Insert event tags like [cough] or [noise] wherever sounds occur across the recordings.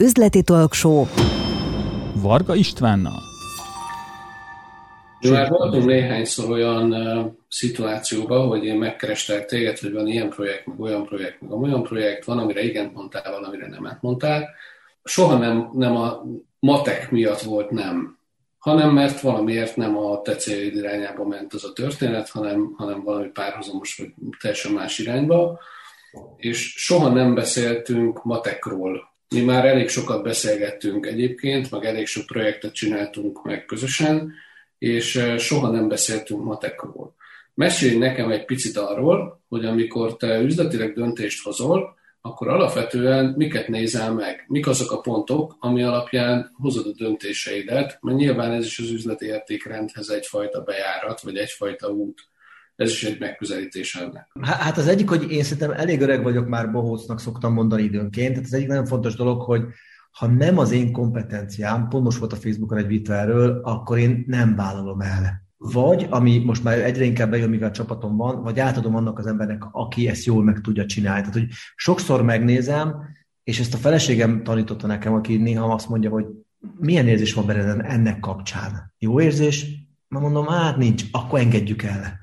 üzleti talkshow Varga Istvánnal. Már voltunk néhányszor olyan uh, szituációban, hogy én megkerestek téged, hogy van ilyen projekt, meg olyan projekt, meg olyan projekt, van, amire igen mondtál, van, amire nem mondtál. Soha nem, nem a matek miatt volt nem, hanem mert valamiért nem a te célid irányába ment az a történet, hanem, hanem valami párhuzamos, vagy teljesen más irányba. És soha nem beszéltünk matekról. Mi már elég sokat beszélgettünk egyébként, meg elég sok projektet csináltunk meg közösen, és soha nem beszéltünk matekról. Mesélj nekem egy picit arról, hogy amikor te üzletileg döntést hozol, akkor alapvetően miket nézel meg? Mik azok a pontok, ami alapján hozod a döntéseidet? Mert nyilván ez is az üzleti értékrendhez egyfajta bejárat, vagy egyfajta út. Ez is egy megközelítés ennek. Hát az egyik, hogy én szerintem elég öreg vagyok már bohócnak, szoktam mondani időnként. Tehát az egyik nagyon fontos dolog, hogy ha nem az én kompetenciám, pont most volt a Facebookon egy vita erről, akkor én nem vállalom el. Vagy, ami most már egyre inkább bejön, mivel csapatom van, vagy átadom annak az embernek, aki ezt jól meg tudja csinálni. Tehát, hogy sokszor megnézem, és ezt a feleségem tanította nekem, aki néha azt mondja, hogy milyen érzés van benned ennek kapcsán. Jó érzés? Ma mondom, hát nincs, akkor engedjük el.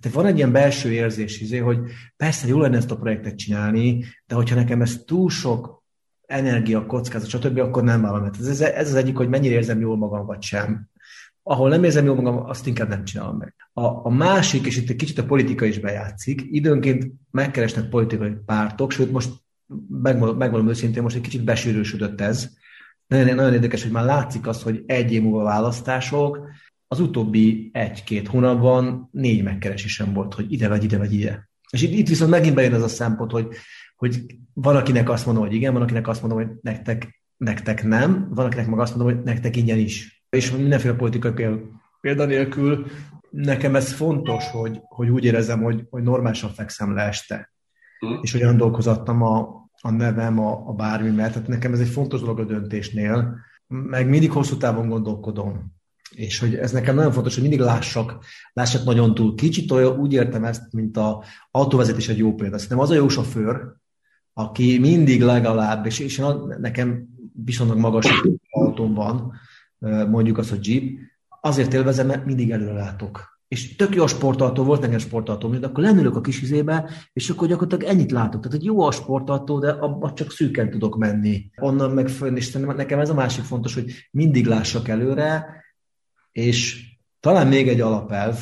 Tehát van egy ilyen belső érzés, izé, hogy persze jó lenne ezt a projektet csinálni, de hogyha nekem ez túl sok energia, kockázat, stb., akkor nem vállalom. Ez, ez az egyik, hogy mennyire érzem jól magam, vagy sem. Ahol nem érzem jól magam, azt inkább nem csinálom meg. A, a másik, és itt egy kicsit a politika is bejátszik, időnként megkeresnek politikai pártok, sőt most megmondom, megmondom őszintén, most egy kicsit besűrűsödött ez. Nagyon, nagyon érdekes, hogy már látszik az, hogy egy év múlva választások, az utóbbi egy-két hónapban négy megkeresésem volt, hogy ide vagy ide vagy ide. És itt, itt viszont megint bejön ez a szempont, hogy hogy valakinek azt mondom, hogy igen, valakinek azt mondom, hogy nektek, nektek nem, valakinek meg azt mondom, hogy nektek ingyen is. És mindenféle politikai példa, példa nélkül nekem ez fontos, hogy, hogy úgy érezem, hogy, hogy normálisan fekszem le este. Mm. És olyan dolgozattam a, a nevem, a, a bármi, mert tehát nekem ez egy fontos dolog a döntésnél, meg mindig hosszú távon gondolkodom. És hogy ez nekem nagyon fontos, hogy mindig lássak, lássak nagyon túl. Kicsit olyan, úgy értem ezt, mint a autóvezetés egy jó példa. Szerintem az a jó sofőr, aki mindig legalább, és, és nekem viszonylag magas autóm van, mondjuk az, hogy Jeep, azért élvezem, mert mindig előre látok. És tök jó a sportautó, volt nekem sportautó, de akkor lenülök a kis izébe, és akkor gyakorlatilag ennyit látok. Tehát, hogy jó a sportautó, de abban csak szűken tudok menni. Onnan meg fönn, és nekem ez a másik fontos, hogy mindig lássak előre, és talán még egy alapelv,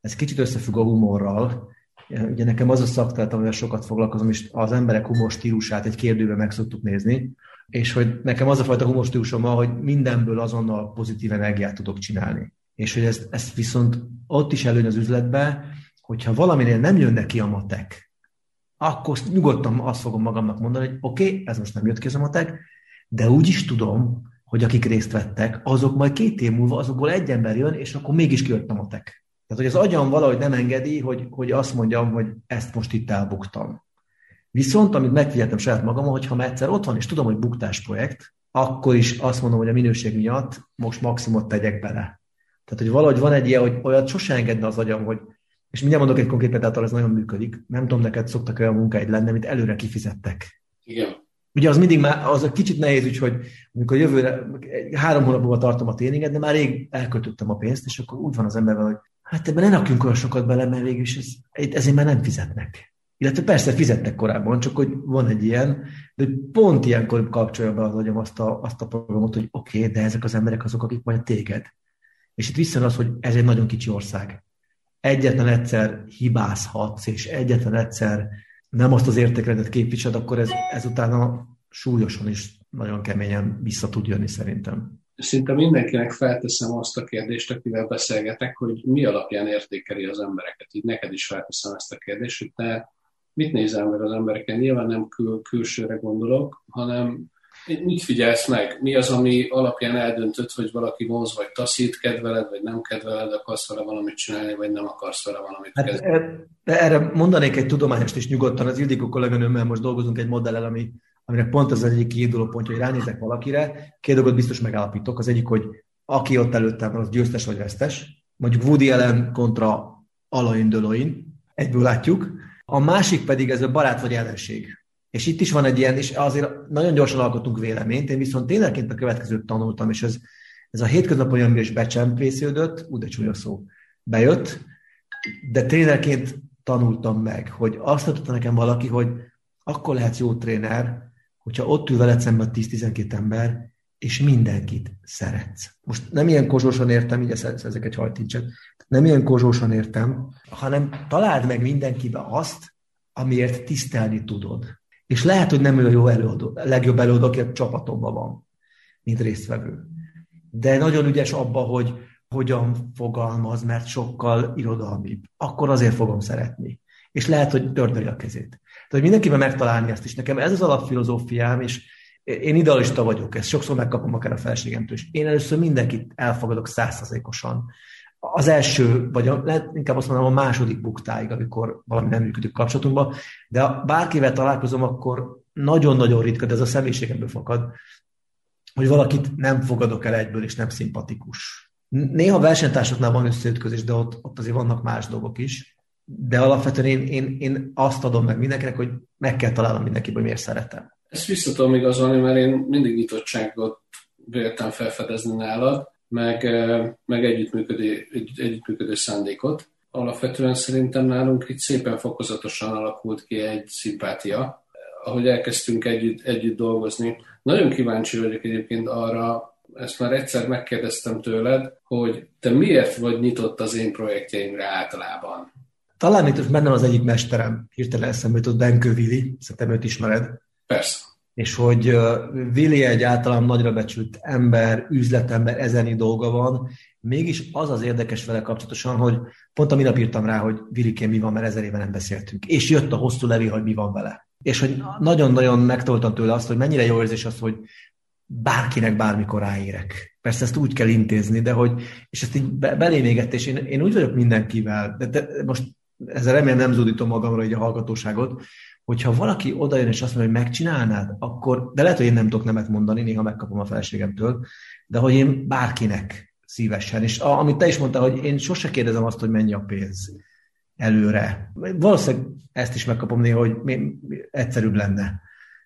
ez kicsit összefügg a humorral, Ugye nekem az a szakterület, amivel sokat foglalkozom, és az emberek humor stílusát egy kérdőben meg szoktuk nézni, és hogy nekem az a fajta humor stílusom van, hogy mindenből azonnal pozitív energiát tudok csinálni. És hogy ezt, ezt viszont ott is előny az üzletbe, hogyha valaminél nem jön neki a matek, akkor nyugodtan azt fogom magamnak mondani, hogy oké, okay, ez most nem jött ki az a matek, de úgy is tudom, hogy akik részt vettek, azok majd két év múlva azokból egy ember jön, és akkor mégis kijött a matek. Tehát, hogy az agyam valahogy nem engedi, hogy, hogy azt mondjam, hogy ezt most itt elbuktam. Viszont, amit megfigyeltem saját magamon, hogy ha egyszer ott van, és tudom, hogy buktás projekt, akkor is azt mondom, hogy a minőség miatt most maximumot tegyek bele. Tehát, hogy valahogy van egy ilyen, hogy olyat sose engedne az agyam, hogy és mindjárt mondok egy konkrét példát, ez nagyon működik. Nem tudom, neked szoktak olyan munkáid lenni, amit előre kifizettek. Igen. Ugye az mindig már, az egy kicsit nehéz, úgyhogy amikor jövőre, három hónapban tartom a tréninget, de már rég elköltöttem a pénzt, és akkor úgy van az emberben, hogy Hát ebben ne rakjunk olyan sokat bele, mert végül is ez, ezért már nem fizetnek. Illetve persze fizettek korábban, csak hogy van egy ilyen, de pont ilyenkor kapcsolja be az agyam azt a, azt a programot, hogy oké, okay, de ezek az emberek azok, akik majd téged. És itt vissza az, hogy ez egy nagyon kicsi ország. Egyetlen egyszer hibázhatsz, és egyetlen egyszer nem azt az értékrendet képviseled, akkor ez, ezután a súlyosan is nagyon keményen vissza tud jönni szerintem szinte mindenkinek felteszem azt a kérdést, akivel beszélgetek, hogy mi alapján értékeli az embereket. Így neked is felteszem ezt a kérdést, hogy te mit nézel meg az embereken. Nyilván nem kül- külsőre gondolok, hanem mit figyelsz meg? Mi az, ami alapján eldöntöd, hogy valaki vonz vagy taszít, kedveled, vagy nem kedveled, akarsz vele valamit csinálni, vagy nem akarsz vele valamit hát kezdeni? Erre mondanék egy tudományost is nyugodtan. Az Ildikó kolléganőmmel most dolgozunk egy modellel, ami aminek pont az egyik kiinduló pontja, hogy ránézek valakire, két dolgot biztos megállapítok. Az egyik, hogy aki ott előttem van, az győztes vagy vesztes. Mondjuk Woody Allen kontra Alain Deloin, egyből látjuk. A másik pedig ez a barát vagy ellenség. És itt is van egy ilyen, és azért nagyon gyorsan alkotunk véleményt, én viszont ténylegként a következőt tanultam, és ez, ez a hétköznapi olyan is becsempésződött, úgy de csúnya szó, bejött, de trénerként tanultam meg, hogy azt mutatta nekem valaki, hogy akkor lehetsz jó tréner, hogyha ott ül veled szemben 10-12 ember, és mindenkit szeretsz. Most nem ilyen kozsósan értem, így ezek egy hajtincset, nem ilyen kozsósan értem, hanem találd meg mindenkibe azt, amiért tisztelni tudod. És lehet, hogy nem ő a jó előadó, a legjobb előadó, aki a csapatomban van, mint résztvevő. De nagyon ügyes abba, hogy hogyan fogalmaz, mert sokkal irodalmibb. Akkor azért fogom szeretni. És lehet, hogy tördeli a kezét. Tehát, hogy mindenkiben megtalálni ezt is. Nekem ez az alapfilozófiám, és én idealista vagyok, ezt sokszor megkapom akár a felségemtől, és én először mindenkit elfogadok százszerzékosan. Az első, vagy a, inkább azt mondom, a második buktáig, amikor valami nem működik kapcsolatunkban, de ha bárkivel találkozom, akkor nagyon-nagyon ritka, de ez a személyiségemből fakad, hogy valakit nem fogadok el egyből, és nem szimpatikus. Néha versenytársaknál van összeütközés, de ott, ott azért vannak más dolgok is. De alapvetően én, én, én azt adom meg mindenkinek, hogy meg kell találnom mindenkiből, hogy miért szeretem. Ezt vissza tudom igazolni, mert én mindig nyitottságot véltem felfedezni nálad, meg, meg együttműködő, egy, együttműködő szándékot. Alapvetően szerintem nálunk itt szépen fokozatosan alakult ki egy szimpátia, ahogy elkezdtünk együtt, együtt dolgozni. Nagyon kíváncsi vagyok egyébként arra, ezt már egyszer megkérdeztem tőled, hogy te miért vagy nyitott az én projektjeimre általában? Talán itt bennem az egyik mesterem, hirtelen eszembe jutott Benkő Vili, szerintem őt ismered. Persze. És hogy Vili egy általán nagyra becsült ember, üzletember, ezeni dolga van, mégis az az érdekes vele kapcsolatosan, hogy pont a minap írtam rá, hogy Vilikén mi van, mert ezer éve nem beszéltünk. És jött a hosszú levél, hogy mi van vele. És hogy nagyon-nagyon megtoltam tőle azt, hogy mennyire jó érzés az, hogy bárkinek bármikor ráérek. Persze ezt úgy kell intézni, de hogy, és ezt így belém égett, és én, én úgy vagyok mindenkivel, de, de most ezzel remélem nem zúdítom magamra így a hallgatóságot, hogyha valaki odajön és azt mondja, hogy megcsinálnád, akkor, de lehet, hogy én nem tudok nemet mondani, néha megkapom a feleségemtől, de hogy én bárkinek szívesen. És a, amit te is mondtál, hogy én sose kérdezem azt, hogy mennyi a pénz előre. Valószínűleg ezt is megkapom néha, hogy egyszerűbb lenne.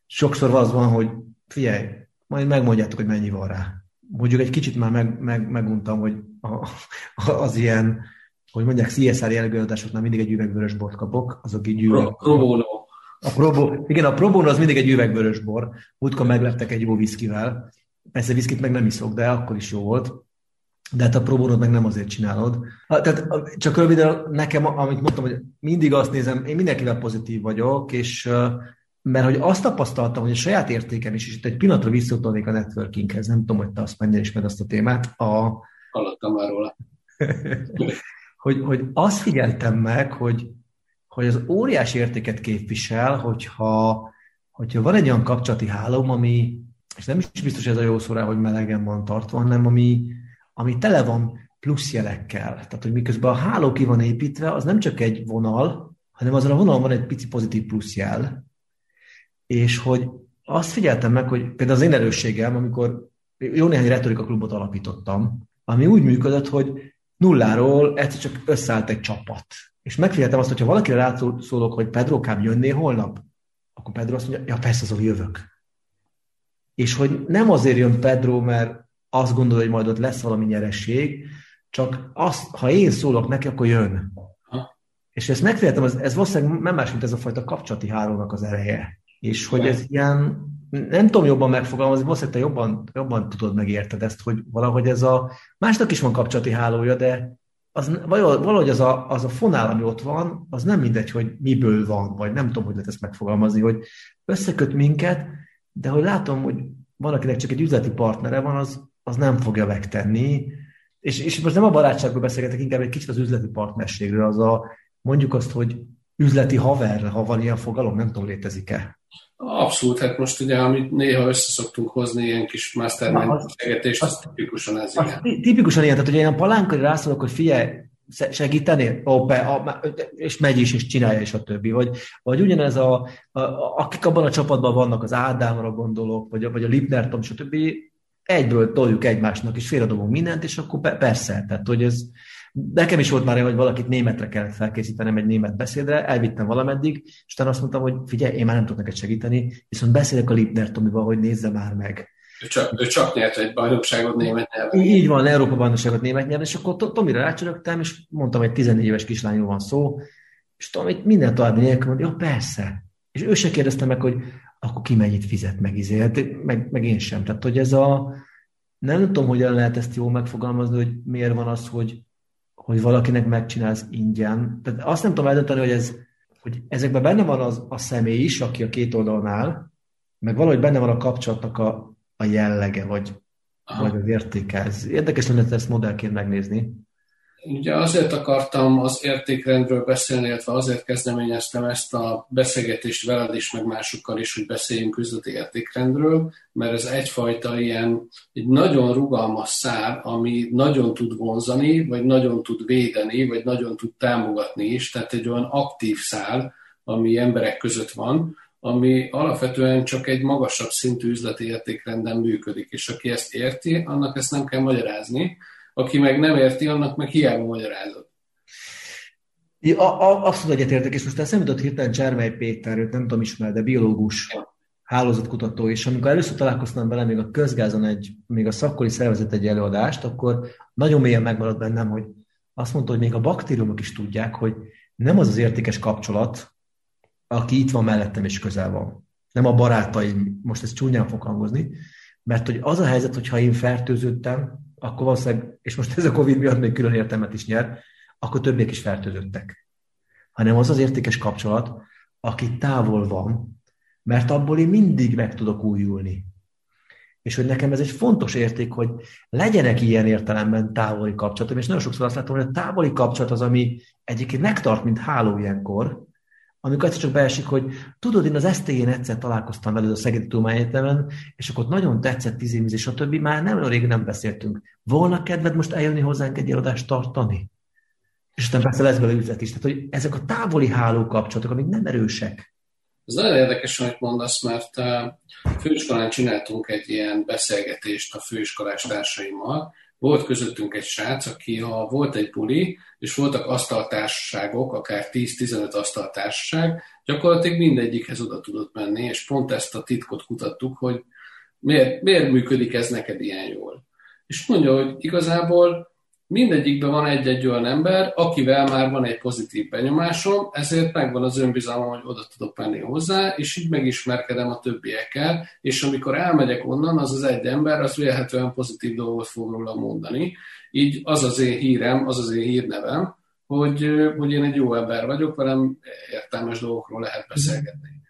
Sokszor az van, hogy figyelj, majd megmondjátok, hogy mennyi van rá. Mondjuk egy kicsit már meg, meg, meguntam, hogy a, az ilyen, hogy mondják, CSR jellegű adásoknál mindig egy üvegvörös bort kapok, azok így üveg... Pro a Probo, igen, a Probo az mindig egy üvegvörös bor. Múltkor megleptek egy jó viszkivel. Persze viszkit meg nem iszok, de akkor is jó volt. De hát a próbónod meg nem azért csinálod. Tehát csak röviden nekem, amit mondtam, hogy mindig azt nézem, én mindenkivel pozitív vagyok, és mert hogy azt tapasztaltam, hogy a saját értékem is, és itt egy pillanatra visszatolnék a networkinghez, nem tudom, hogy te azt mennyire ismered azt a témát. A... Hallottam már róla. [laughs] hogy, hogy azt figyeltem meg, hogy, hogy az óriási értéket képvisel, hogyha, hogyha van egy olyan kapcsolati hálóm, ami, és nem is biztos ez a jó szó hogy melegen van tartva, hanem ami, ami tele van pluszjelekkel. Tehát, hogy miközben a háló ki van építve, az nem csak egy vonal, hanem azon a vonalon van egy pici pozitív pluszjel, és hogy azt figyeltem meg, hogy például az én erősségem, amikor jó néhány retorika klubot alapítottam, ami úgy működött, hogy nulláról egyszer csak összeállt egy csapat. És megfigyeltem azt, hogyha valakire rátszólok, hogy Pedro kám jönné holnap, akkor Pedro azt mondja, ja persze, Zoli, jövök. És hogy nem azért jön Pedro, mert azt gondolja, hogy majd ott lesz valami nyeresség, csak azt, ha én szólok neki, akkor jön. Ha. És ezt megfigyeltem, ez, ez valószínűleg nem más, mint ez a fajta kapcsolati hálónak az ereje. És hogy ez ilyen, nem tudom jobban megfogalmazni, valószínűleg te jobban, jobban tudod megérted ezt, hogy valahogy ez a, másnak is van kapcsolati hálója, de az, valahogy az a, az a fonál, ami ott van, az nem mindegy, hogy miből van, vagy nem tudom, hogy lehet ezt megfogalmazni, hogy összeköt minket, de hogy látom, hogy van, akinek csak egy üzleti partnere van, az, az nem fogja megtenni. És, és most nem a barátságról beszélgetek, inkább egy kicsit az üzleti partnerségről, az a, mondjuk azt, hogy üzleti haver, ha van ilyen fogalom, nem tudom, létezik-e. Abszolút, hát most ugye, amit néha összeszoktunk hozni, ilyen kis mastermind beszélgetést, az, az, tipikusan ez az ilyen. Tipikusan ilyen, tehát hogy én a palánkai rászólok, hogy figyelj, segíteni? Ó, be, a, és megy is, és csinálja, és a többi. Vagy, vagy ugyanez, a, a, akik abban a csapatban vannak, az Ádámra gondolok, vagy, vagy a Lipner, Tom, többi, egyből toljuk egymásnak, és félredobunk mindent, és akkor persze, tehát hogy ez, Nekem is volt már olyan, hogy valakit németre kellett felkészítenem egy német beszédre, elvittem valameddig, és utána azt mondtam, hogy figyelj, én már nem tudok neked segíteni, viszont beszélek a Lipner Tomival, hogy nézze már meg. Ő csak, ő csak nyert egy bajnokságot német nyelven. Így van, Európa bajnokságot német nyelven, és akkor Tomira rácsörögtem, és mondtam, hogy 14 éves kislányról van szó, és Tomi minden további nélkül mondja, ja persze. És ő se kérdezte meg, hogy akkor ki mennyit fizet meg, izé, hát meg, meg én sem. Tehát, hogy ez a, nem tudom, hogyan lehet ezt jól megfogalmazni, hogy miért van az, hogy, hogy valakinek megcsinálsz ingyen. Tehát azt nem tudom eldönteni, hogy, ez, hogy ezekben benne van az, a személy is, aki a két oldalon áll, meg valahogy benne van a kapcsolatnak a, a jellege, vagy, vagy az értéke. Ez érdekes lenne ezt modellként megnézni. Ugye azért akartam az értékrendről beszélni, illetve azért kezdeményeztem ezt a beszélgetést veled is, meg másokkal is, hogy beszéljünk üzleti értékrendről, mert ez egyfajta ilyen, egy nagyon rugalmas szár, ami nagyon tud vonzani, vagy nagyon tud védeni, vagy nagyon tud támogatni is, tehát egy olyan aktív szál, ami emberek között van, ami alapvetően csak egy magasabb szintű üzleti értékrenden működik, és aki ezt érti, annak ezt nem kell magyarázni, aki meg nem érti, annak meg hiába magyarázod. Ja, a, a, abszolút egyetértek, és most eszembe jutott hirtelen Csermely Péter, őt nem tudom ismerni, de biológus, hálózatkutató, és amikor először találkoztam vele még a közgázon, egy, még a szakkoli szervezet egy előadást, akkor nagyon mélyen megmaradt bennem, hogy azt mondta, hogy még a baktériumok is tudják, hogy nem az az értékes kapcsolat, aki itt van mellettem és közel van. Nem a barátaim, most ez csúnyán fog hangozni, mert hogy az a helyzet, hogyha én fertőződtem, akkor valószínűleg, és most ez a Covid miatt még külön értelmet is nyer, akkor többiek is fertőzöttek. Hanem az az értékes kapcsolat, aki távol van, mert abból én mindig meg tudok újulni. És hogy nekem ez egy fontos érték, hogy legyenek ilyen értelemben távoli kapcsolatok, és nagyon sokszor azt látom, hogy a távoli kapcsolat az, ami egyébként megtart, mint háló ilyenkor, amikor egyszer csak beesik, hogy tudod, én az SZT-én egyszer találkoztam veled a Szegedi Tudományegyetemen, és akkor nagyon tetszett tíz év, és a többi, már nem olyan rég nem beszéltünk. Volna kedved most eljönni hozzánk egy előadást tartani? És aztán persze lesz belőle üzlet is. Tehát, hogy ezek a távoli háló kapcsolatok, amik nem erősek. Ez nagyon érdekes, amit mondasz, mert a főiskolán csináltunk egy ilyen beszélgetést a főiskolás társaimmal, volt közöttünk egy srác, aki ha volt egy buli, és voltak asztaltársaságok, akár 10-15 asztaltársaság, gyakorlatilag mindegyikhez oda tudott menni, és pont ezt a titkot kutattuk, hogy miért, miért működik ez neked ilyen jól. És mondja, hogy igazából mindegyikben van egy-egy olyan ember, akivel már van egy pozitív benyomásom, ezért megvan az önbizalmam, hogy oda tudok menni hozzá, és így megismerkedem a többiekkel, és amikor elmegyek onnan, az az egy ember, az vélhetően pozitív dolgot fog róla mondani. Így az az én hírem, az az én hírnevem, hogy, hogy én egy jó ember vagyok, velem értelmes dolgokról lehet beszélgetni.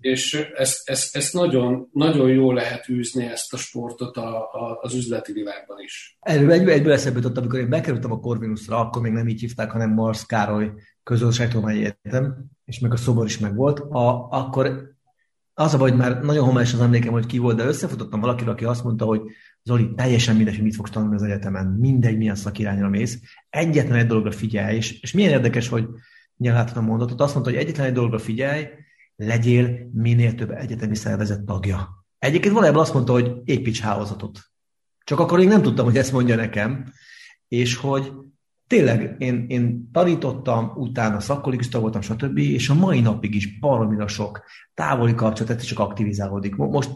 És ezt, ezt, ezt nagyon, nagyon jól lehet űzni ezt a sportot a, a, az üzleti világban is. Erről egyből, egyből eszembe jutott, amikor én bekerültem a Corvinusra, akkor még nem így hívták, hanem Marsz Károly közösségtudományi egyetem, és meg a szobor is meg volt, a, akkor az a baj, hogy már nagyon homályos az emlékem, hogy ki volt, de összefutottam valakivel, aki azt mondta, hogy Zoli, teljesen mindegy, hogy mit fogsz tanulni az egyetemen, mindegy, milyen szakirányra mész, egyetlen egy dologra figyelj, és, és milyen érdekes, hogy nyilván a mondatot, azt mondta, hogy egyetlen egy dologra figyelj, legyél minél több egyetemi szervezet tagja. Egyébként valójában azt mondta, hogy építs hálózatot. Csak akkor én nem tudtam, hogy ezt mondja nekem, és hogy tényleg én, én tanítottam, utána szakkolégista voltam, stb., és a mai napig is baromira sok távoli kapcsolat, ez csak aktivizálódik. Most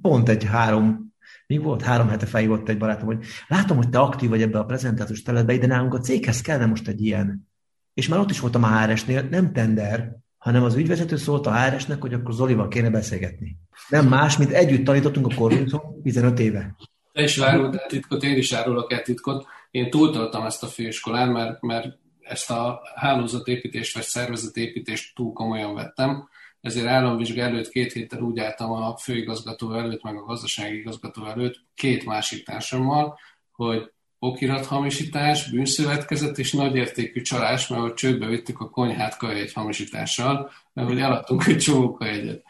pont egy három mi volt? Három hete felhívott egy barátom, hogy látom, hogy te aktív vagy ebbe a prezentációs területbe, de nálunk a céghez kellene most egy ilyen. És már ott is voltam a HRS-nél, nem tender, hanem az ügyvezető szólt a HRS-nek, hogy akkor Zolival kéne beszélgetni. Nem más, mint együtt tanítottunk a Corvinuson 15 éve. Te is árultál titkot, én is árulok el titkot. Én túltoltam ezt a főiskolán, mert, mert ezt a hálózatépítést vagy szervezetépítést túl komolyan vettem, ezért államvizsga előtt két héttel úgy álltam a főigazgató előtt, meg a gazdasági igazgató előtt, két másik társammal, hogy okirathamisítás, bűnszövetkezet és nagyértékű csalás, mert hogy csődbe vittük a konyhát egy hamisítással, mert hogy eladtunk egy csomó egyet.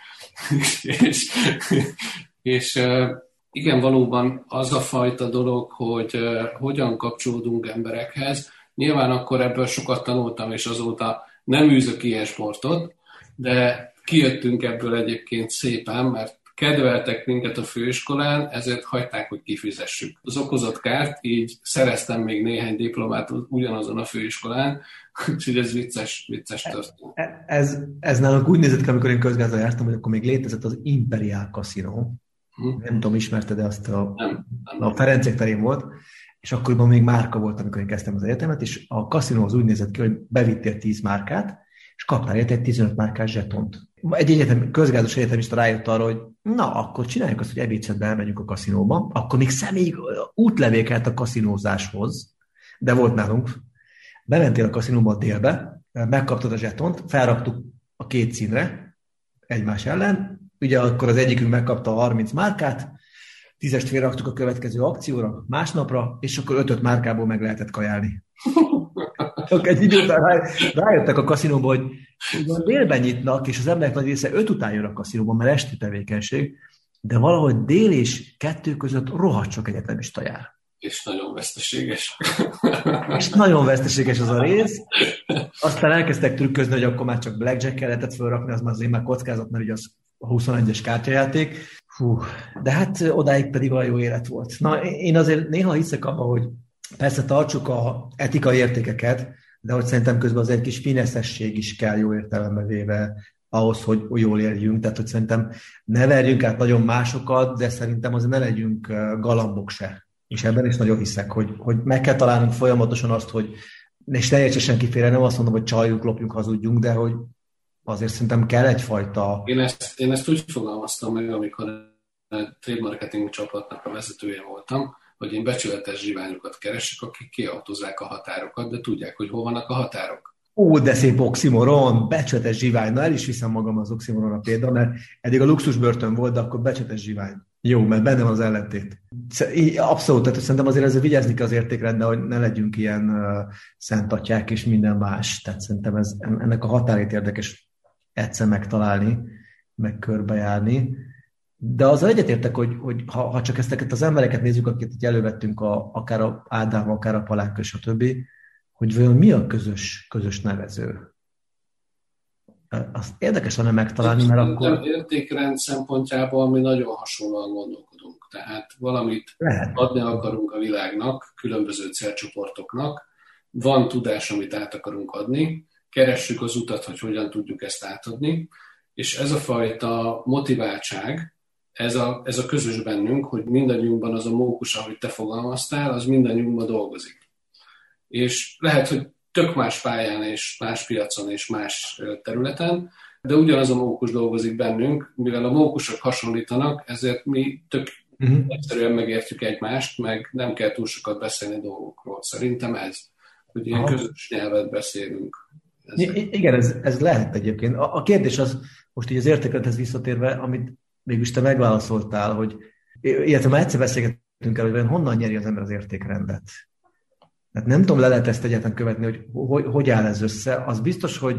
[laughs] és, és igen, valóban az a fajta dolog, hogy hogyan kapcsolódunk emberekhez. Nyilván akkor ebből sokat tanultam, és azóta nem űzök ilyen sportot, de kijöttünk ebből egyébként szépen, mert kedveltek minket a főiskolán, ezért hagyták, hogy kifizessük. Az okozott kárt, így szereztem még néhány diplomát ugyanazon a főiskolán, úgyhogy ez vicces, vicces történet. E, ez, ez nálunk úgy nézett ki, amikor én közgázzal jártam, hogy akkor még létezett az Imperial Casino. Hm. Nem tudom, ismerted azt a, nem, nem. a Ferencek terén volt, és akkoriban még márka volt, amikor én kezdtem az egyetemet, és a kaszinó az úgy nézett ki, hogy bevittél 10 márkát, és kaptál érte egy 15 márkás zsetont. Egy egyetem, közgázos egyetemista rájött arra, hogy na, akkor csináljuk azt, hogy ebédszedbe elmegyünk a kaszinóba, akkor még személy útlevél kellett a kaszinózáshoz, de volt nálunk. Bementél a kaszinóba délbe, megkaptad a zsetont, felraktuk a két színre egymás ellen, ugye akkor az egyikünk megkapta a 30 márkát, tízest félraktuk a következő akcióra, másnapra, és akkor ötöt márkából meg lehetett kajálni. Csak egy idő után rájöttek a kaszinóba, hogy ugyan délben nyitnak, és az emberek nagy része öt után jön a kaszinóba, mert esti tevékenység, de valahogy dél és kettő között rohadt sok egyetemista jár. És nagyon veszteséges. és nagyon veszteséges az a rész. Aztán elkezdtek trükközni, hogy akkor már csak blackjack lehetett felrakni, az már azért már kockázat, mert ugye az a 21-es kártyajáték. Hú, de hát odáig pedig a jó élet volt. Na, én azért néha hiszek abban, hogy persze tartsuk a etikai értékeket, de hogy szerintem közben az egy kis fineszesség is kell jó értelembe véve ahhoz, hogy jól éljünk. Tehát, hogy szerintem ne verjünk át nagyon másokat, de szerintem azért ne legyünk galambok se. És ebben is nagyon hiszek, hogy, hogy meg kell találnunk folyamatosan azt, hogy és ne értse senki félre, nem azt mondom, hogy csaljuk, lopjunk, hazudjunk, de hogy azért szerintem kell egyfajta... Én ezt, én ezt úgy fogalmaztam meg, amikor a trade marketing csapatnak a vezetője voltam, hogy én becsületes zsiványokat keresek, akik kiautozzák a határokat, de tudják, hogy hol vannak a határok. Ó, de szép oximoron, becsületes zsivány. Na, el is viszem magam az oximoron a példa, mert eddig a luxus börtön volt, de akkor becsületes zsivány. Jó, mert benne van az ellentét. Abszolút, tehát szerintem azért ezzel vigyázni kell az értékrendben, hogy ne legyünk ilyen uh, szentatják és minden más. Tehát szerintem ez, ennek a határét érdekes egyszer megtalálni, meg körbejárni. De az egyetértek, hogy, hogy ha, ha csak ezteket az embereket nézzük, akiket itt elővettünk, a, akár a Ádám, akár a a többi, hogy vajon mi a közös, közös nevező? Azt érdekes lenne megtalálni, mert akkor... Értékrend szempontjából mi nagyon hasonlóan gondolkodunk. Tehát valamit Lehet. adni akarunk a világnak, különböző célcsoportoknak, van tudás, amit át akarunk adni, keressük az utat, hogy hogyan tudjuk ezt átadni, és ez a fajta motiváltság, ez a, ez a közös bennünk, hogy mindannyiunkban az a mókus, ahogy te fogalmaztál, az mindannyiunkban dolgozik. És lehet, hogy tök más pályán és más piacon és más területen, de ugyanaz a mókus dolgozik bennünk, mivel a mókusok hasonlítanak, ezért mi tök uh-huh. egyszerűen megértjük egymást, meg nem kell túl sokat beszélni dolgokról. Szerintem ez, hogy ilyen Aha. közös nyelvet beszélünk. I- igen, ez, ez lehet egyébként. A, a kérdés az, most így az értéklethez visszatérve, amit mégis te megválaszoltál, hogy illetve már egyszer beszélgettünk el, hogy honnan nyeri az ember az értékrendet. Hát nem tudom, le lehet ezt egyáltalán követni, hogy, hogy hogy áll ez össze. Az biztos, hogy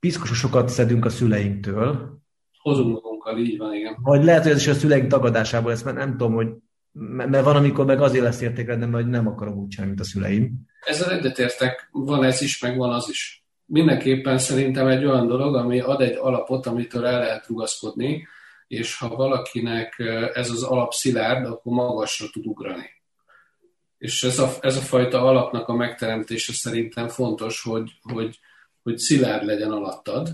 piszkososokat szedünk a szüleinktől. Hozunk magunkkal, így van, igen. Vagy lehet, hogy ez is a szüleink tagadásából lesz, mert nem tudom, hogy mert van, amikor meg azért lesz értékrendem, hogy nem akarom úgy csinálni, mint a szüleim. Ezzel egyetértek, van ez is, meg van az is. Mindenképpen szerintem egy olyan dolog, ami ad egy alapot, amitől el lehet rugaszkodni, és ha valakinek ez az alap szilárd, akkor magasra tud ugrani. És ez a, ez a fajta alapnak a megteremtése szerintem fontos, hogy, hogy, hogy szilárd legyen alattad.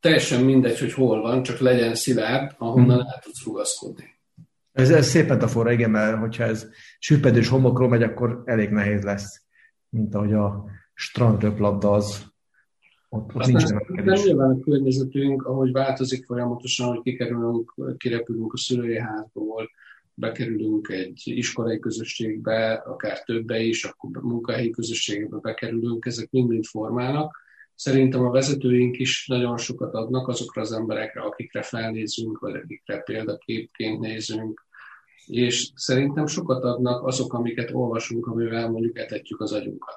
Teljesen mindegy, hogy hol van, csak legyen szilárd, ahonnan hmm. el tudsz rugaszkodni. Ez, ez szép metafora, igen, mert hogyha ez süppedős homokról megy, akkor elég nehéz lesz, mint ahogy a strandröplabda az ott, ott nincs nem nyilván a környezetünk, ahogy változik folyamatosan, hogy kikerülünk, kirepülünk a szülői házból, bekerülünk egy iskolai közösségbe, akár többe is, akkor munkahelyi közösségbe bekerülünk, ezek mind-mind formálnak. Szerintem a vezetőink is nagyon sokat adnak azokra az emberekre, akikre felnézünk, vagy akikre példaképként nézünk, és szerintem sokat adnak azok, amiket olvasunk, amivel mondjuk etetjük az agyunkat,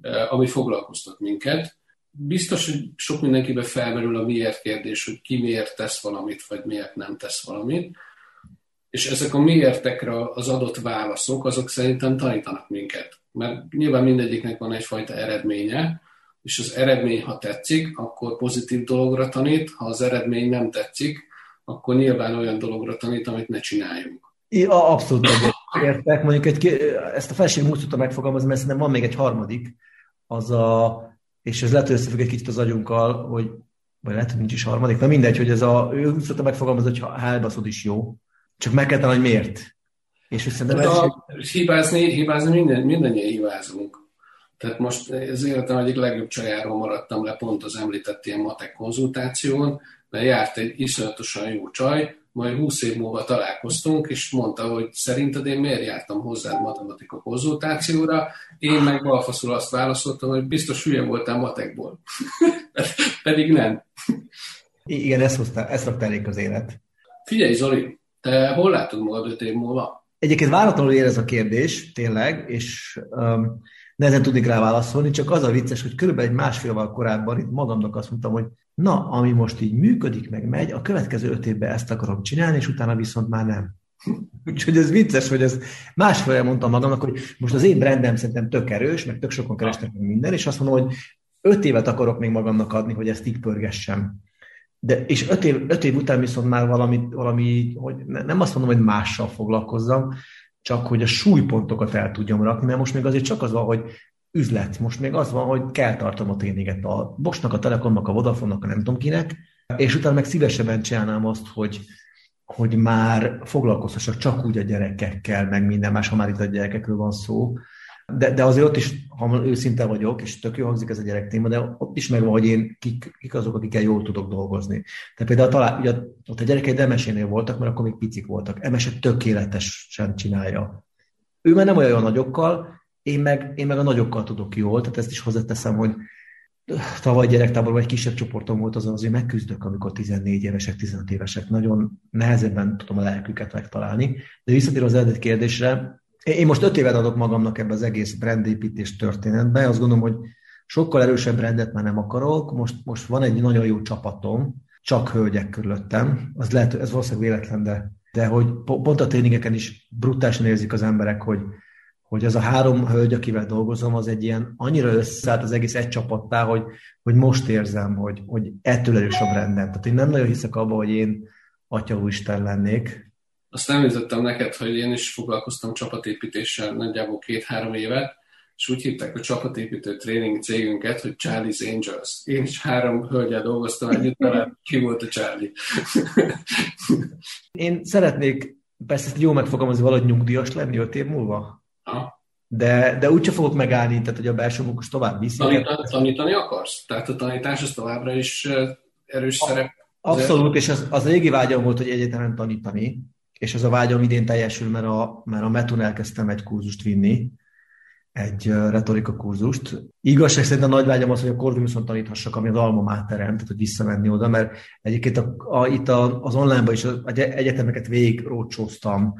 eh, ami foglalkoztat minket, biztos, hogy sok mindenkibe felmerül a miért kérdés, hogy ki miért tesz valamit, vagy miért nem tesz valamit. És ezek a miértekre az adott válaszok, azok szerintem tanítanak minket. Mert nyilván mindegyiknek van egyfajta eredménye, és az eredmény, ha tetszik, akkor pozitív dologra tanít, ha az eredmény nem tetszik, akkor nyilván olyan dologra tanít, amit ne csináljunk. I, abszolút értek. Mondjuk egy, ezt a felség úgy tudta megfogalmazni, mert szerintem van még egy harmadik, az a, és ez lehet, hogy összefügg egy kicsit az agyunkkal, hogy vagy lehet, hogy nincs is harmadik, de mindegy, hogy ez a, ő úgy tudta megfogalmazni, hogy ha elbaszod is jó, csak meg kell találni, hogy miért. És szerintem ez... A, hibázni, hibázni minden, mindannyian hibázunk. Tehát most az életem egyik legjobb csajáról maradtam le pont az említett ilyen matek konzultáción, mert járt egy iszonyatosan jó csaj, majd 20 év múlva találkoztunk, és mondta, hogy szerinted én miért jártam hozzá matematika konzultációra, én meg balfaszul azt válaszoltam, hogy biztos hülye voltál matekból. [laughs] Pedig nem. Igen, ezt, hoztál, ezt rakta elég az élet. Figyelj, Zoli, te hol látod magad öt év múlva? Egyébként váratlanul ér ez a kérdés, tényleg, és um, nehezen tudnék rá válaszolni, csak az a vicces, hogy körülbelül egy másfél korábban itt magamnak azt mondtam, hogy na, ami most így működik, meg megy, a következő öt évben ezt akarom csinálni, és utána viszont már nem. [laughs] Úgyhogy ez vicces, hogy ez másfél mondtam magamnak, hogy most az én brandem szerintem tök erős, meg tök sokan kerestek meg minden, és azt mondom, hogy öt évet akarok még magamnak adni, hogy ezt így pörgessem. De, és öt év, öt év után viszont már valami, valami, hogy nem azt mondom, hogy mással foglalkozzam, csak hogy a súlypontokat el tudjam rakni, mert most még azért csak az van, hogy üzlet. Most még az van, hogy kell tartom a tréninget a Bosnak, a Telekomnak, a Vodafone-nak, a nem tudom kinek, és utána meg szívesebben csinálnám azt, hogy, hogy már foglalkozhassak csak úgy a gyerekekkel, meg minden más, ha már itt a gyerekekről van szó, de, de azért ott is, ha őszinte vagyok, és tök jó hangzik ez a gyerek téma, de ott is megvan, hogy én kik, kik azok, akikkel jól tudok dolgozni. Tehát például talán, ugye, ott a gyerekek Emesénél voltak, mert akkor még picik voltak. Emese tökéletesen csinálja. Ő már nem olyan nagyokkal, én meg, én meg a nagyokkal tudok jól, tehát ezt is hozzáteszem, hogy tavaly gyerektáborban egy kisebb csoportom volt, azon azért megküzdök, amikor 14 évesek, 15 évesek. Nagyon nehezebben tudom a lelküket megtalálni. De visszatérve az eredeti kérdésre, én most öt évet adok magamnak ebbe az egész brandépítés történetbe. Azt gondolom, hogy sokkal erősebb rendet már nem akarok. Most, most van egy nagyon jó csapatom, csak hölgyek körülöttem. Az lehet, ez valószínűleg véletlen, de, de hogy pont a tréningeken is brutálisan érzik az emberek, hogy, hogy az a három hölgy, akivel dolgozom, az egy ilyen annyira összeállt az egész egy csapattá, hogy, hogy most érzem, hogy, hogy ettől erős a brandem. Tehát én nem nagyon hiszek abba, hogy én Atya Úristen lennék, azt említettem neked, hogy én is foglalkoztam csapatépítéssel nagyjából két-három évet, és úgy hívták a csapatépítő tréning cégünket, hogy Charlie's Angels. Én is három hölgyel dolgoztam együtt, talán ki volt a Charlie. [laughs] Én szeretnék, persze ezt jó megfogalmazni, valahogy nyugdíjas lenni öt év múlva. De, de úgyse fogok megállni, tehát hogy a belső munkos tovább viszi. Tanítani, tanítani akarsz? Tehát a tanítás az továbbra is erős a, szerep? Abszolút, és az, az régi vágyam volt, hogy egyetemen tanítani, és ez a vágyam idén teljesül, mert a, mert a Metun elkezdtem egy kurzust vinni, egy retorika kurzust. Igazság szerint a nagy vágyam az, hogy a Corvinuson taníthassak, ami az alma máterem, tehát hogy visszamenni oda, mert egyébként a, a, itt a, az online-ban is az egyetemeket végig rócsóztam,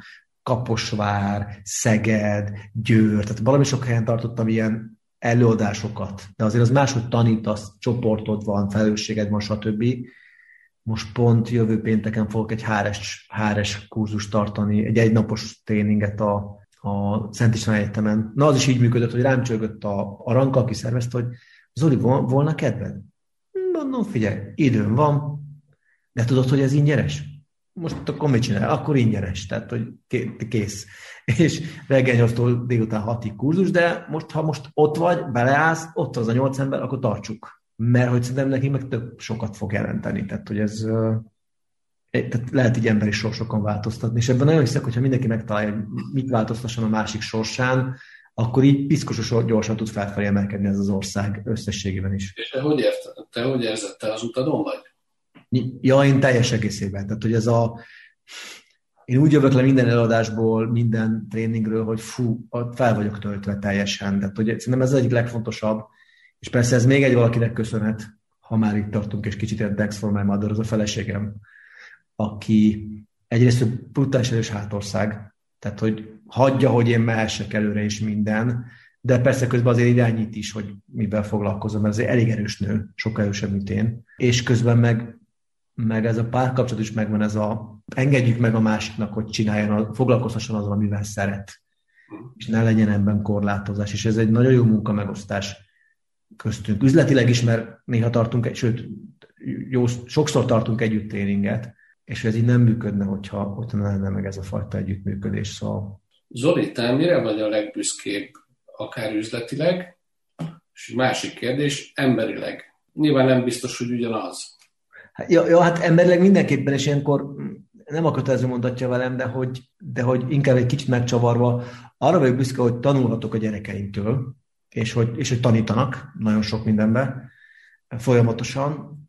Kaposvár, Szeged, Győr, tehát valami sok helyen tartottam ilyen előadásokat, de azért az máshogy tanítasz, csoportod van, felelősséged van, stb most pont jövő pénteken fogok egy háres, háres kurzus tartani, egy egynapos tréninget a, a Szent István Egyetemen. Na, az is így működött, hogy rám csörgött a, a ranka, aki szervezte, hogy Zoli, volna kedved? Mondom, figyelj, időm van, de tudod, hogy ez ingyenes? Most akkor mit csinál? Akkor ingyenes, tehát hogy kész. És reggel 8-tól délután 6 kurzus, de most, ha most ott vagy, beleállsz, ott az a nyolc ember, akkor tartsuk mert hogy szerintem neki meg több sokat fog jelenteni. Tehát, hogy ez tehát lehet így emberi sorsokon változtatni, és ebben nagyon hiszek, hogyha mindenki megtalálja, hogy mit változtasson a másik sorsán, akkor így piszkosos gyorsan tud felfelé emelkedni ez az ország összességében is. És te hogy, ért, te hogy érzed, te az utadon vagy? Ja, én teljes egészében. Tehát, hogy ez a... Én úgy jövök le minden előadásból, minden tréningről, hogy fú, fel vagyok töltve teljesen. Tehát, hogy szerintem ez az egyik legfontosabb, és persze ez még egy valakinek köszönhet, ha már itt tartunk, és kicsit Dex for my mother, az a feleségem, aki egyrészt brutális erős hátország, tehát hogy hagyja, hogy én mehessek előre is minden, de persze közben azért irányít is, hogy mivel foglalkozom, mert azért elég erős nő, sokkal erősebb, mint én. És közben meg, meg ez a párkapcsolat is megvan, ez a engedjük meg a másiknak, hogy csináljon, foglalkozhasson azzal, amivel szeret. És ne legyen ebben korlátozás. És ez egy nagyon jó munka megosztás köztünk. Üzletileg is, mert néha tartunk, egy, sőt, jó, sokszor tartunk együtt tréninget, és ez így nem működne, hogyha, hogyha nem lenne meg ez a fajta együttműködés. Szóval... Zoli, te mire vagy a legbüszkébb, akár üzletileg, és másik kérdés, emberileg? Nyilván nem biztos, hogy ugyanaz. Hát, ja, ja, hát emberileg mindenképpen, és ilyenkor nem a kötelező mondatja velem, de hogy, de hogy inkább egy kicsit megcsavarva, arra vagyok büszke, hogy tanulhatok a gyerekeimtől, és hogy, és hogy tanítanak nagyon sok mindenbe, folyamatosan.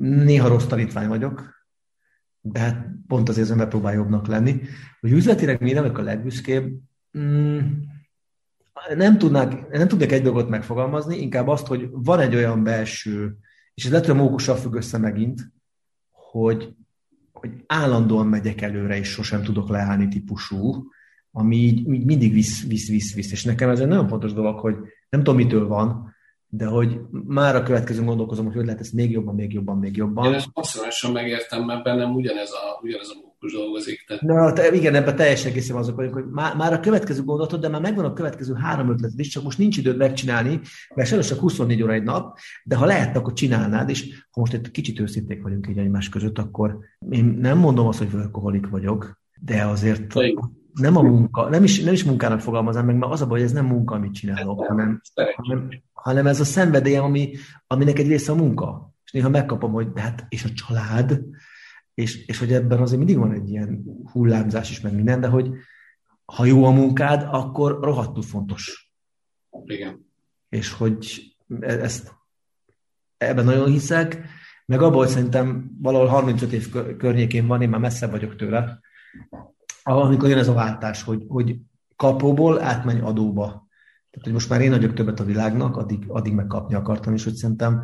Néha rossz tanítvány vagyok, de hát pont azért megpróbál jobbnak lenni. Hogy üzletileg mi nem a legbüszkébb, mm, nem, tudnák, nem tudnék egy dolgot megfogalmazni, inkább azt, hogy van egy olyan belső, és ez lehet, hogy a függ össze megint, hogy, hogy állandóan megyek előre, és sosem tudok leállni típusú, ami így, így mindig visz, visz, visz, visz. És nekem ez egy nagyon fontos dolog, hogy nem tudom, mitől van, de hogy már a következő gondolkozom, hogy hogy lehet ezt még jobban, még jobban, még jobban. Én ezt maximálisan megértem, mert bennem ugyanez a, ugyanez a mókus dolgozik. Tehát... Na, te, igen, ebben teljesen egészen azok vagyunk, hogy már, már a következő gondolatod, de már megvan a következő három ötleted is, csak most nincs időd megcsinálni, mert sajnos csak 24 óra egy nap, de ha lehet, akkor csinálnád, és ha most egy kicsit őszinték vagyunk így egymás között, akkor én nem mondom azt, hogy workaholic vagyok, de azért nem a munka, nem is, nem is munkának fogalmazom meg, mert az a baj, hogy ez nem munka, amit csinálok, hanem, hanem, hanem ez a szenvedélyem, ami, aminek egy része a munka. És néha megkapom, hogy de hát, és a család, és, és hogy ebben azért mindig van egy ilyen hullámzás is, meg minden, de hogy ha jó a munkád, akkor rohadtul fontos. Igen. És hogy e, ezt ebben nagyon hiszek, meg abban, hogy szerintem valahol 35 év környékén van, én már messze vagyok tőle, amikor jön ez a váltás, hogy, hogy kapóból átmenj adóba. Tehát, hogy most már én nagyok többet a világnak, addig, addig megkapni akartam, és hogy szerintem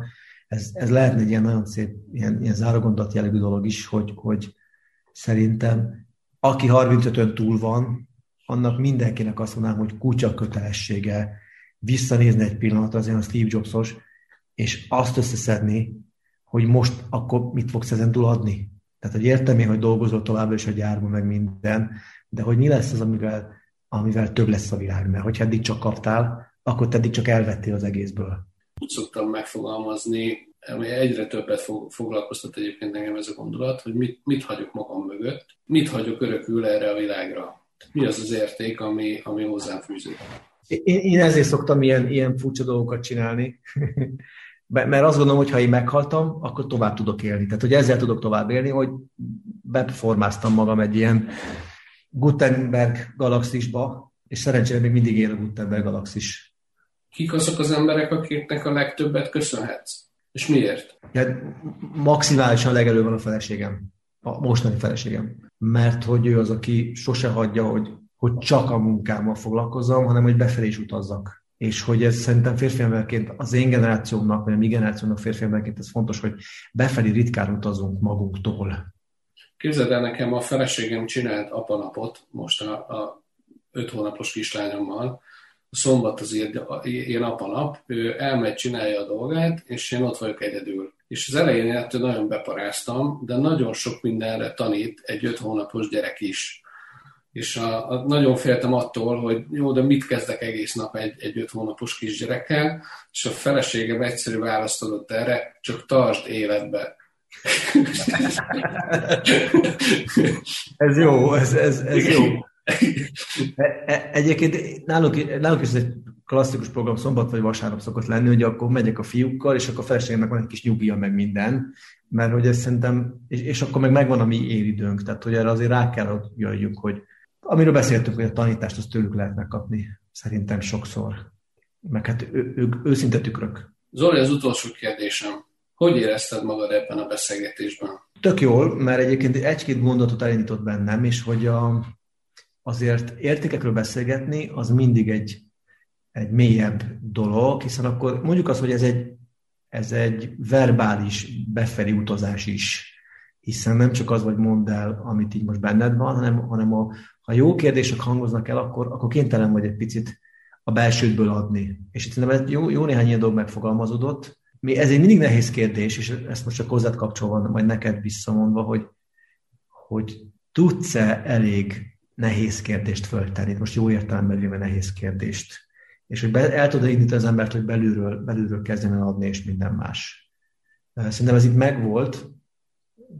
ez, ez lehetne egy ilyen nagyon szép, ilyen, ilyen zárogondat jellegű dolog is, hogy, hogy szerintem aki 35-ön túl van, annak mindenkinek azt mondanám, hogy kutya kötelessége visszanézni egy pillanatra, az ilyen Steve Jobsos, és azt összeszedni, hogy most akkor mit fogsz ezen túl adni. Tehát, hogy értem én, hogy dolgozol tovább is a gyárban, meg minden, de hogy mi lesz az, amivel, amivel több lesz a világ, mert hogyha eddig csak kaptál, akkor te eddig csak elvettél az egészből. Úgy szoktam megfogalmazni, ami egyre többet fog, foglalkoztat egyébként engem ez a gondolat, hogy mit, mit hagyok magam mögött, mit hagyok örökül erre a világra. Mi az az érték, ami, ami hozzám fűződik. Én, én ezért szoktam ilyen, ilyen furcsa dolgokat csinálni, [laughs] mert azt gondolom, hogy ha én meghaltam, akkor tovább tudok élni. Tehát, hogy ezzel tudok tovább élni, hogy beformáztam magam egy ilyen Gutenberg galaxisba, és szerencsére még mindig él a Gutenberg galaxis. Kik azok az emberek, akiknek a legtöbbet köszönhetsz? És miért? Ja, maximálisan legelő van a feleségem. A mostani feleségem. Mert hogy ő az, aki sose hagyja, hogy, hogy csak a munkámmal foglalkozzam, hanem hogy befelé is utazzak és hogy ez szerintem férfi emberként az én generációmnak, vagy a mi generációnak férfi emberként ez fontos, hogy befelé ritkán utazunk magunktól. Képzeld el nekem, a feleségem csinált apanapot most a, a öt hónapos kislányommal, szombat az ilyen apanap, ő elmegy, csinálja a dolgát, és én ott vagyok egyedül. És az elején ettől nagyon beparáztam, de nagyon sok mindenre tanít egy öt hónapos gyerek is és a, a, nagyon féltem attól, hogy jó, de mit kezdek egész nap egy, egy öt hónapos kisgyerekkel, és a feleségem egyszerű választ adott erre, csak tartsd életbe. ez jó, ez, ez, ez jó. E, e, egyébként nálunk, nálunk is egy klasszikus program szombat vagy vasárnap szokott lenni, hogy akkor megyek a fiúkkal, és akkor a feleségemnek van egy kis nyugija meg minden, mert hogy ez szerintem, és, és akkor meg megvan a mi éridőnk, tehát hogy erre azért rá kell, hogy jöjjünk, hogy Amiről beszéltünk, hogy a tanítást azt tőlük lehet megkapni, szerintem sokszor. Meg hát ő, ők őszinte tükrök. Zoli, az utolsó kérdésem. Hogy érezted magad ebben a beszélgetésben? Tök jól, mert egyébként egy-két gondolatot elindított bennem, és hogy a, azért értékekről beszélgetni, az mindig egy, egy mélyebb dolog, hiszen akkor mondjuk azt, hogy ez egy, ez egy verbális befelé utazás is, hiszen nem csak az vagy mondd el, amit így most benned van, hanem, hanem a, ha jó kérdések hangoznak el, akkor, akkor kénytelen vagy egy picit a belsődből adni. És itt szerintem jó, jó néhány ilyen dolog megfogalmazódott. Ez egy mindig nehéz kérdés, és ezt most csak hozzád kapcsolva, majd neked visszamondva, hogy, hogy tudsz-e elég nehéz kérdést föltenni, most jó értelemben véve nehéz kérdést, és hogy be, el tudod indítani az embert, hogy belülről, belülről kezdjen el adni, és minden más. Szerintem ez itt megvolt,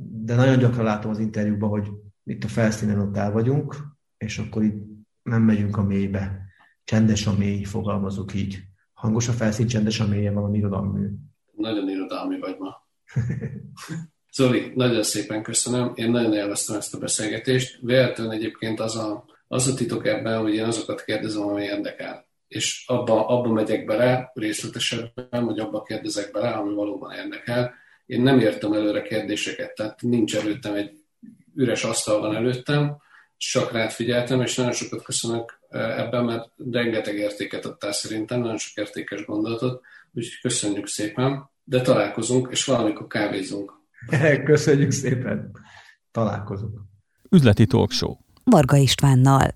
de nagyon gyakran látom az interjúban, hogy itt a felszínen ott el vagyunk, és akkor itt nem megyünk a mélybe. Csendes a mély, fogalmazok így. Hangos a felszín, csendes a mélye, valami irodalmű. Nagyon irodalmi vagy ma. [laughs] Zoli, nagyon szépen köszönöm. Én nagyon élveztem ezt a beszélgetést. Véletlenül egyébként az a, az a titok ebben, hogy én azokat kérdezem, ami érdekel. És abba, abba megyek bele részletesebben, vagy abba kérdezek bele, ami valóban érdekel. Én nem értem előre kérdéseket, tehát nincs előttem egy üres asztal van előttem, csak rád figyeltem, és nagyon sokat köszönök e, ebben, mert rengeteg értéket adtál szerintem, nagyon sok értékes gondolatot, úgyhogy köszönjük szépen, de találkozunk, és valamikor kávézunk. Köszönjük szépen, találkozunk. Üzleti Talk Show. Varga Istvánnal.